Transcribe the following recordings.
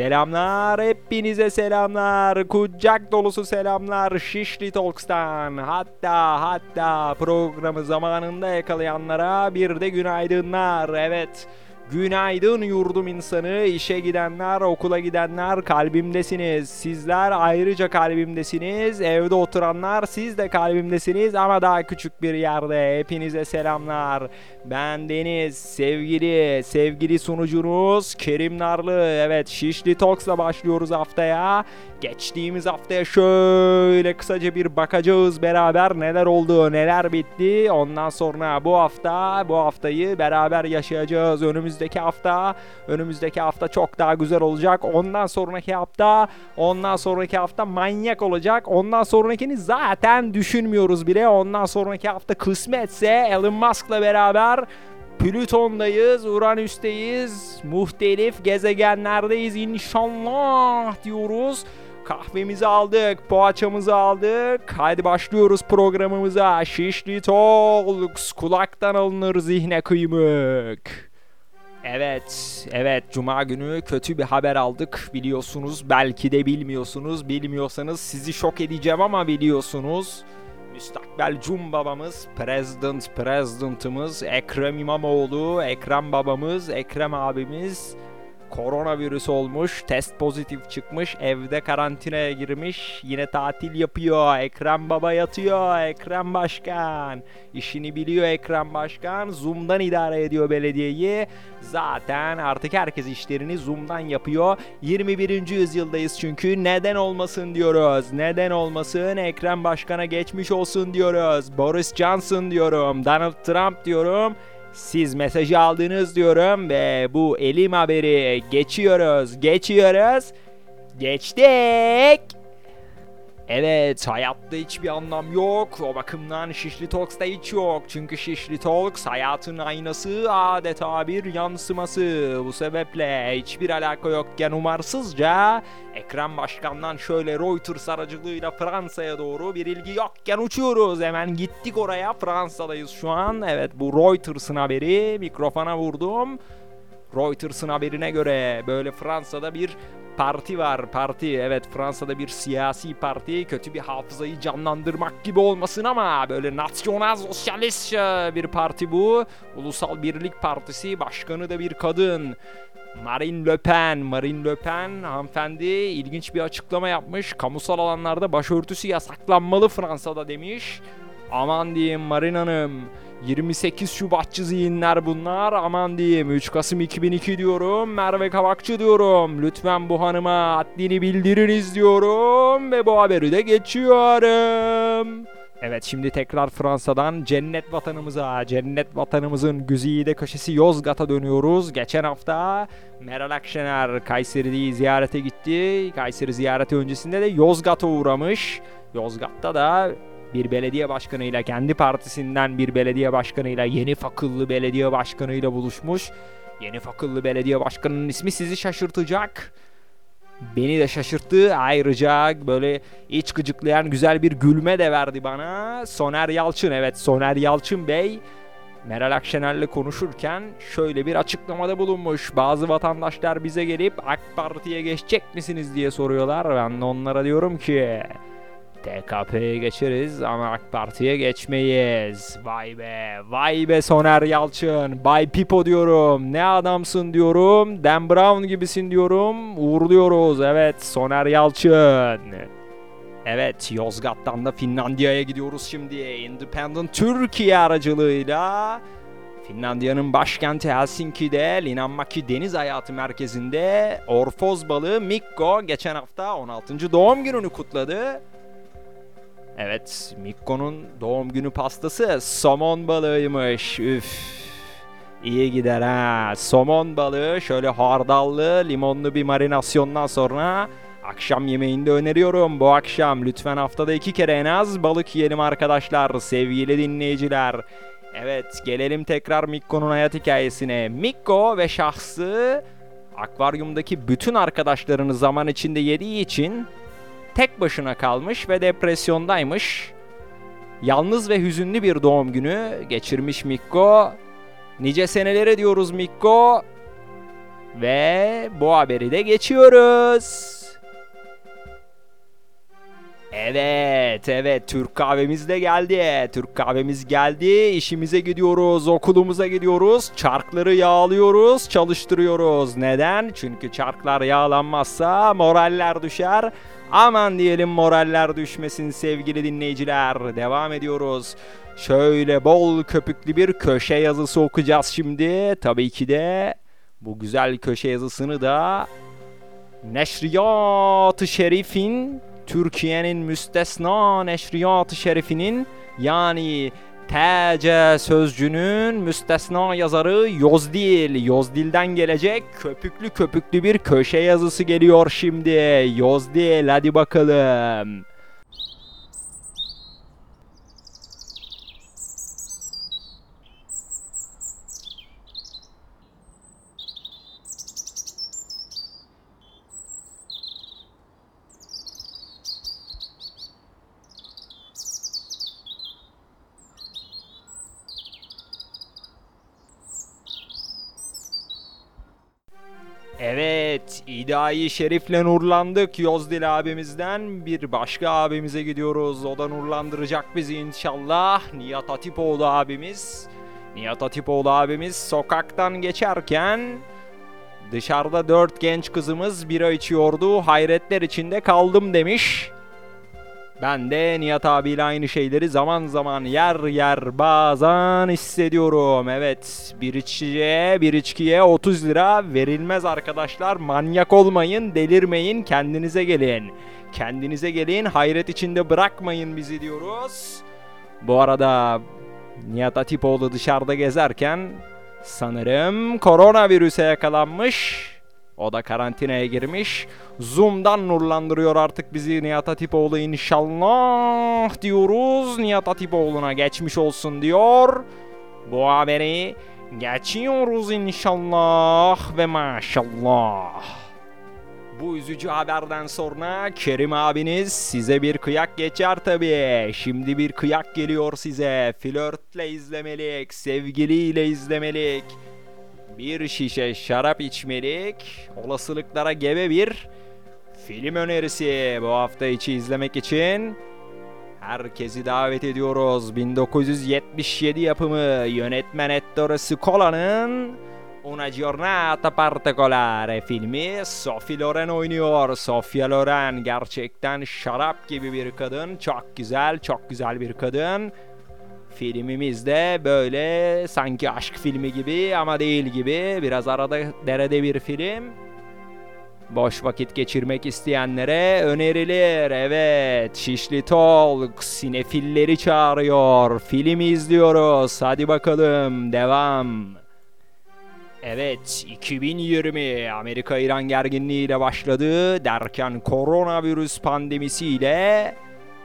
Selamlar, hepinize selamlar. Kucak dolusu selamlar Şişli Talks'tan. Hatta hatta programı zamanında yakalayanlara bir de günaydınlar. Evet. Günaydın yurdum insanı, işe gidenler, okula gidenler kalbimdesiniz. Sizler ayrıca kalbimdesiniz. Evde oturanlar siz de kalbimdesiniz ama daha küçük bir yerde. Hepinize selamlar. Ben Deniz, sevgili, sevgili sunucunuz Kerim Narlı. Evet, Şişli Talks'la başlıyoruz haftaya. Geçtiğimiz haftaya şöyle kısaca bir bakacağız beraber neler oldu, neler bitti. Ondan sonra bu hafta, bu haftayı beraber yaşayacağız. Önümüzdeki hafta, önümüzdeki hafta çok daha güzel olacak. Ondan sonraki hafta, ondan sonraki hafta manyak olacak. Ondan sonrakini zaten düşünmüyoruz bile. Ondan sonraki hafta kısmetse Elon Musk'la beraber Plüton'dayız, Uranüs'teyiz, muhtelif gezegenlerdeyiz inşallah diyoruz. Kahvemizi aldık, poğaçamızı aldık. Haydi başlıyoruz programımıza. Şişli Talks, kulaktan alınır zihne kıymık. Evet, evet Cuma günü kötü bir haber aldık biliyorsunuz. Belki de bilmiyorsunuz. Bilmiyorsanız sizi şok edeceğim ama biliyorsunuz. Müstakbel Cum babamız, President President'ımız Ekrem İmamoğlu, Ekrem babamız, Ekrem abimiz koronavirüs olmuş, test pozitif çıkmış, evde karantinaya girmiş, yine tatil yapıyor. Ekrem Baba yatıyor, Ekrem Başkan. İşini biliyor Ekrem Başkan, Zoom'dan idare ediyor belediyeyi. Zaten artık herkes işlerini Zoom'dan yapıyor. 21. yüzyıldayız çünkü neden olmasın diyoruz. Neden olmasın Ekrem Başkan'a geçmiş olsun diyoruz. Boris Johnson diyorum, Donald Trump diyorum. Siz mesajı aldınız diyorum ve bu elim haberi geçiyoruz, geçiyoruz. Geçtik. Evet, hayatta hiçbir anlam yok. O bakımdan Şişli Talks'ta hiç yok. Çünkü Şişli Talks hayatın aynası, adeta bir yansıması. Bu sebeple hiçbir alaka yokken umarsızca Ekrem Başkan'dan şöyle Reuters aracılığıyla Fransa'ya doğru bir ilgi yokken uçuyoruz. Hemen gittik oraya. Fransa'dayız şu an. Evet bu Reuters'ın haberi. Mikrofona vurdum. Reuters'ın haberine göre böyle Fransa'da bir parti var. Parti evet Fransa'da bir siyasi parti. Kötü bir hafızayı canlandırmak gibi olmasın ama böyle nasyonal sosyalist bir parti bu. Ulusal Birlik Partisi başkanı da bir kadın. Marine Le Pen, Marine Le Pen hanımefendi ilginç bir açıklama yapmış. Kamusal alanlarda başörtüsü yasaklanmalı Fransa'da demiş. Aman diyeyim Marin Hanım. 28 Şubatçı zihinler bunlar. Aman diyeyim 3 Kasım 2002 diyorum. Merve Kavakçı diyorum. Lütfen bu hanıma haddini bildiriniz diyorum. Ve bu haberi de geçiyorum. Evet şimdi tekrar Fransa'dan cennet vatanımıza, cennet vatanımızın güzide köşesi Yozgat'a dönüyoruz. Geçen hafta Meral Akşener Kayseri'yi ziyarete gitti. Kayseri ziyareti öncesinde de Yozgat'a uğramış. Yozgat'ta da bir belediye başkanıyla kendi partisinden bir belediye başkanıyla yeni fakıllı belediye başkanıyla buluşmuş. Yeni fakıllı belediye başkanının ismi sizi şaşırtacak. Beni de şaşırttı. Ayrıca böyle iç gıcıklayan güzel bir gülme de verdi bana. Soner Yalçın evet Soner Yalçın Bey Meral Akşener'le konuşurken şöyle bir açıklamada bulunmuş. Bazı vatandaşlar bize gelip AK Parti'ye geçecek misiniz diye soruyorlar. Ben de onlara diyorum ki TKP'ye geçeriz ama AK Parti'ye geçmeyiz. Vay be, vay be Soner Yalçın. Bay Pipo diyorum. Ne adamsın diyorum. Dan Brown gibisin diyorum. Uğurluyoruz. Evet Soner Yalçın. Evet Yozgat'tan da Finlandiya'ya gidiyoruz şimdi. Independent Türkiye aracılığıyla. Finlandiya'nın başkenti Helsinki'de Linnanmäki Deniz Hayatı Merkezi'nde Orfoz balığı Mikko geçen hafta 16. doğum gününü kutladı. Evet, Mikko'nun doğum günü pastası somon balığıymış. Üf. İyi gider ha. Somon balığı şöyle hardallı, limonlu bir marinasyondan sonra akşam yemeğinde öneriyorum. Bu akşam lütfen haftada iki kere en az balık yiyelim arkadaşlar, sevgili dinleyiciler. Evet, gelelim tekrar Mikko'nun hayat hikayesine. Mikko ve şahsı akvaryumdaki bütün arkadaşlarını zaman içinde yediği için tek başına kalmış ve depresyondaymış. Yalnız ve hüzünlü bir doğum günü geçirmiş Mikko. Nice senelere diyoruz Mikko. Ve bu haberi de geçiyoruz. Evet, evet Türk kahvemiz de geldi. Türk kahvemiz geldi. İşimize gidiyoruz, okulumuza gidiyoruz. Çarkları yağlıyoruz, çalıştırıyoruz. Neden? Çünkü çarklar yağlanmazsa moraller düşer. Aman diyelim moraller düşmesin sevgili dinleyiciler. Devam ediyoruz. Şöyle bol köpüklü bir köşe yazısı okuyacağız şimdi. Tabii ki de bu güzel köşe yazısını da Neşriyat-ı Şerif'in Türkiye'nin müstesna Neşriyat-ı Şerif'inin yani TC sözcünün müstesna yazarı Yozdil. Yozdil'den gelecek köpüklü köpüklü bir köşe yazısı geliyor şimdi. Yozdil hadi bakalım. Evet, İdai Şerif'le nurlandık Yozdil abimizden. Bir başka abimize gidiyoruz. O da nurlandıracak bizi inşallah. Nihat Hatipoğlu abimiz. Nihat Hatipoğlu abimiz sokaktan geçerken dışarıda dört genç kızımız bira içiyordu. Hayretler içinde kaldım demiş. Ben de Nihat abiyle aynı şeyleri zaman zaman yer yer bazen hissediyorum. Evet bir içkiye bir içkiye 30 lira verilmez arkadaşlar. Manyak olmayın delirmeyin kendinize gelin. Kendinize gelin hayret içinde bırakmayın bizi diyoruz. Bu arada Nihat Atipoğlu dışarıda gezerken sanırım koronavirüse yakalanmış. O da karantinaya girmiş. Zoom'dan nurlandırıyor artık bizi Nihat Hatipoğlu inşallah diyoruz. Nihat Hatipoğlu'na geçmiş olsun diyor. Bu haberi geçiyoruz inşallah ve maşallah. Bu üzücü haberden sonra Kerim abiniz size bir kıyak geçer tabii. Şimdi bir kıyak geliyor size. Flörtle izlemelik, sevgiliyle izlemelik bir şişe şarap içmelik, olasılıklara gebe bir film önerisi bu hafta içi izlemek için herkesi davet ediyoruz. 1977 yapımı yönetmen Ettore Scola'nın Una giornata particolare filmi Sophie Loren oynuyor. Sofia Loren gerçekten şarap gibi bir kadın. Çok güzel, çok güzel bir kadın. Filmimiz de böyle sanki aşk filmi gibi ama değil gibi. Biraz arada derede bir film. Boş vakit geçirmek isteyenlere önerilir. Evet, Şişli Talk sinefilleri çağırıyor. Film izliyoruz. Hadi bakalım, devam. Evet, 2020 Amerika-İran gerginliğiyle başladı derken koronavirüs pandemisiyle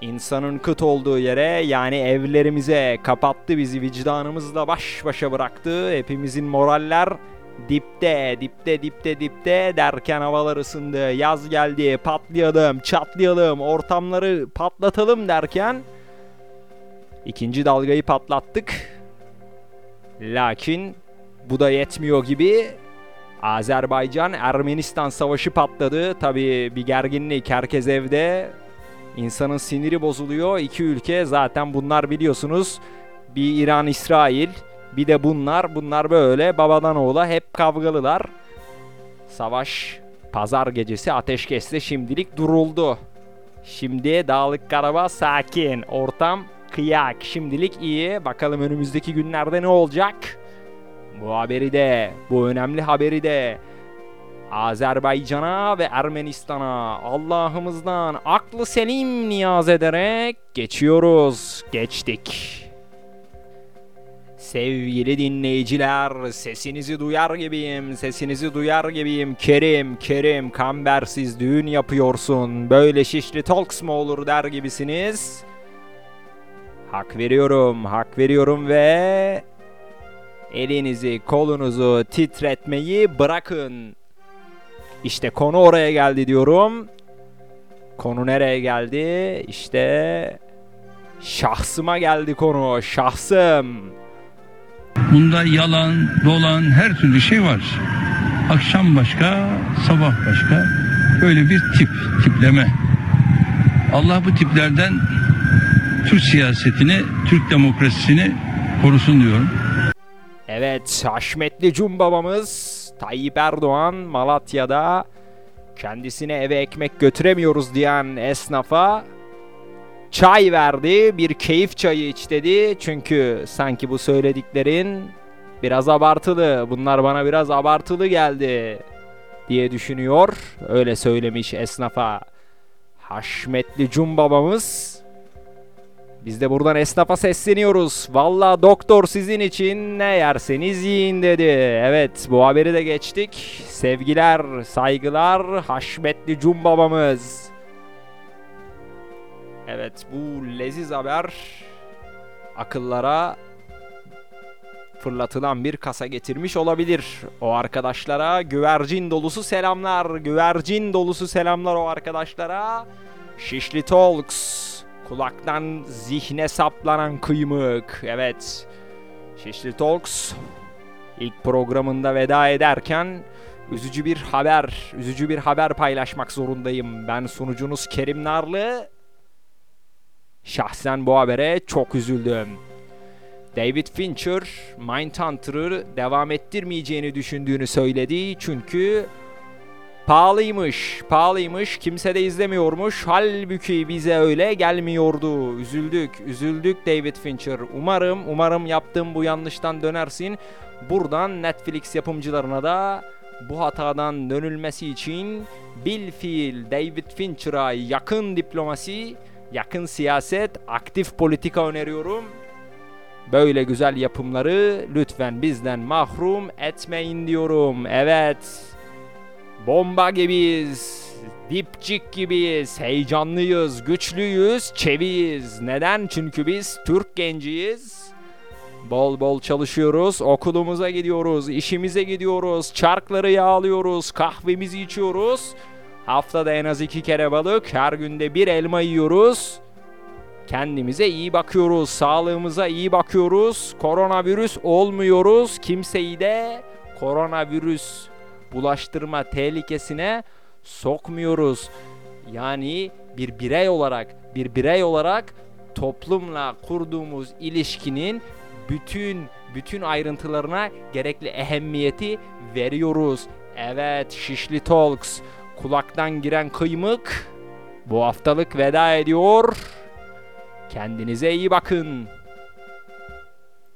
İnsanın kıt olduğu yere yani evlerimize kapattı bizi vicdanımızla baş başa bıraktı. Hepimizin moraller dipte, dipte, dipte, dipte derken havalar ısındı. Yaz geldi, patlayalım, çatlayalım, ortamları patlatalım derken ikinci dalgayı patlattık. Lakin bu da yetmiyor gibi Azerbaycan Ermenistan savaşı patladı. Tabii bir gerginlik herkes evde. İnsanın siniri bozuluyor. İki ülke zaten bunlar biliyorsunuz. Bir İran, İsrail, bir de bunlar. Bunlar böyle babadan oğula hep kavgalılar. Savaş pazar gecesi ateşkesle şimdilik duruldu. Şimdi Dağlık Karabağ sakin. Ortam kıyak. Şimdilik iyi. Bakalım önümüzdeki günlerde ne olacak? Bu haberi de, bu önemli haberi de Azerbaycan'a ve Ermenistan'a Allah'ımızdan aklı selim niyaz ederek geçiyoruz. Geçtik. Sevgili dinleyiciler, sesinizi duyar gibiyim, sesinizi duyar gibiyim. Kerim, Kerim, kambersiz düğün yapıyorsun. Böyle şişli talks mı olur der gibisiniz. Hak veriyorum, hak veriyorum ve elinizi, kolunuzu titretmeyi bırakın. İşte konu oraya geldi diyorum. Konu nereye geldi? İşte şahsıma geldi konu. Şahsım. Bunda yalan, dolan her türlü şey var. Akşam başka, sabah başka. Böyle bir tip, tipleme. Allah bu tiplerden Türk siyasetini, Türk demokrasisini korusun diyorum. Evet, Haşmetli Cum babamız Tayyip Erdoğan Malatya'da kendisine eve ekmek götüremiyoruz diyen esnafa çay verdi. Bir keyif çayı iç dedi. Çünkü sanki bu söylediklerin biraz abartılı. Bunlar bana biraz abartılı geldi diye düşünüyor. Öyle söylemiş esnafa Haşmetli Cum babamız. Biz de buradan esnafa sesleniyoruz. Valla doktor sizin için ne yerseniz yiyin dedi. Evet bu haberi de geçtik. Sevgiler, saygılar Haşmetli Cum babamız. Evet bu leziz haber akıllara fırlatılan bir kasa getirmiş olabilir. O arkadaşlara güvercin dolusu selamlar. Güvercin dolusu selamlar o arkadaşlara. Şişli Talks. Kulaktan zihne saplanan kıymık. Evet. Şişli Talks ilk programında veda ederken üzücü bir haber, üzücü bir haber paylaşmak zorundayım. Ben sunucunuz Kerim Narlı. Şahsen bu habere çok üzüldüm. David Fincher Mindhunter'ı devam ettirmeyeceğini düşündüğünü söyledi çünkü pahalıymış, pahalıymış, kimse de izlemiyormuş. Halbuki bize öyle gelmiyordu. Üzüldük, üzüldük David Fincher. Umarım, umarım yaptığım bu yanlıştan dönersin. Buradan Netflix yapımcılarına da bu hatadan dönülmesi için bil fiil David Fincher'a yakın diplomasi, yakın siyaset, aktif politika öneriyorum. Böyle güzel yapımları lütfen bizden mahrum etmeyin diyorum. Evet. Bomba gibiyiz. Dipçik gibiyiz. Heyecanlıyız, güçlüyüz, çeviyiz. Neden? Çünkü biz Türk genciyiz. Bol bol çalışıyoruz, okulumuza gidiyoruz, işimize gidiyoruz, çarkları yağlıyoruz, kahvemizi içiyoruz. Haftada en az iki kere balık, her günde bir elma yiyoruz. Kendimize iyi bakıyoruz, sağlığımıza iyi bakıyoruz. Koronavirüs olmuyoruz. Kimseyi de koronavirüs bulaştırma tehlikesine sokmuyoruz. Yani bir birey olarak, bir birey olarak toplumla kurduğumuz ilişkinin bütün bütün ayrıntılarına gerekli ehemmiyeti veriyoruz. Evet, Şişli Talks kulaktan giren kıymık bu haftalık veda ediyor. Kendinize iyi bakın.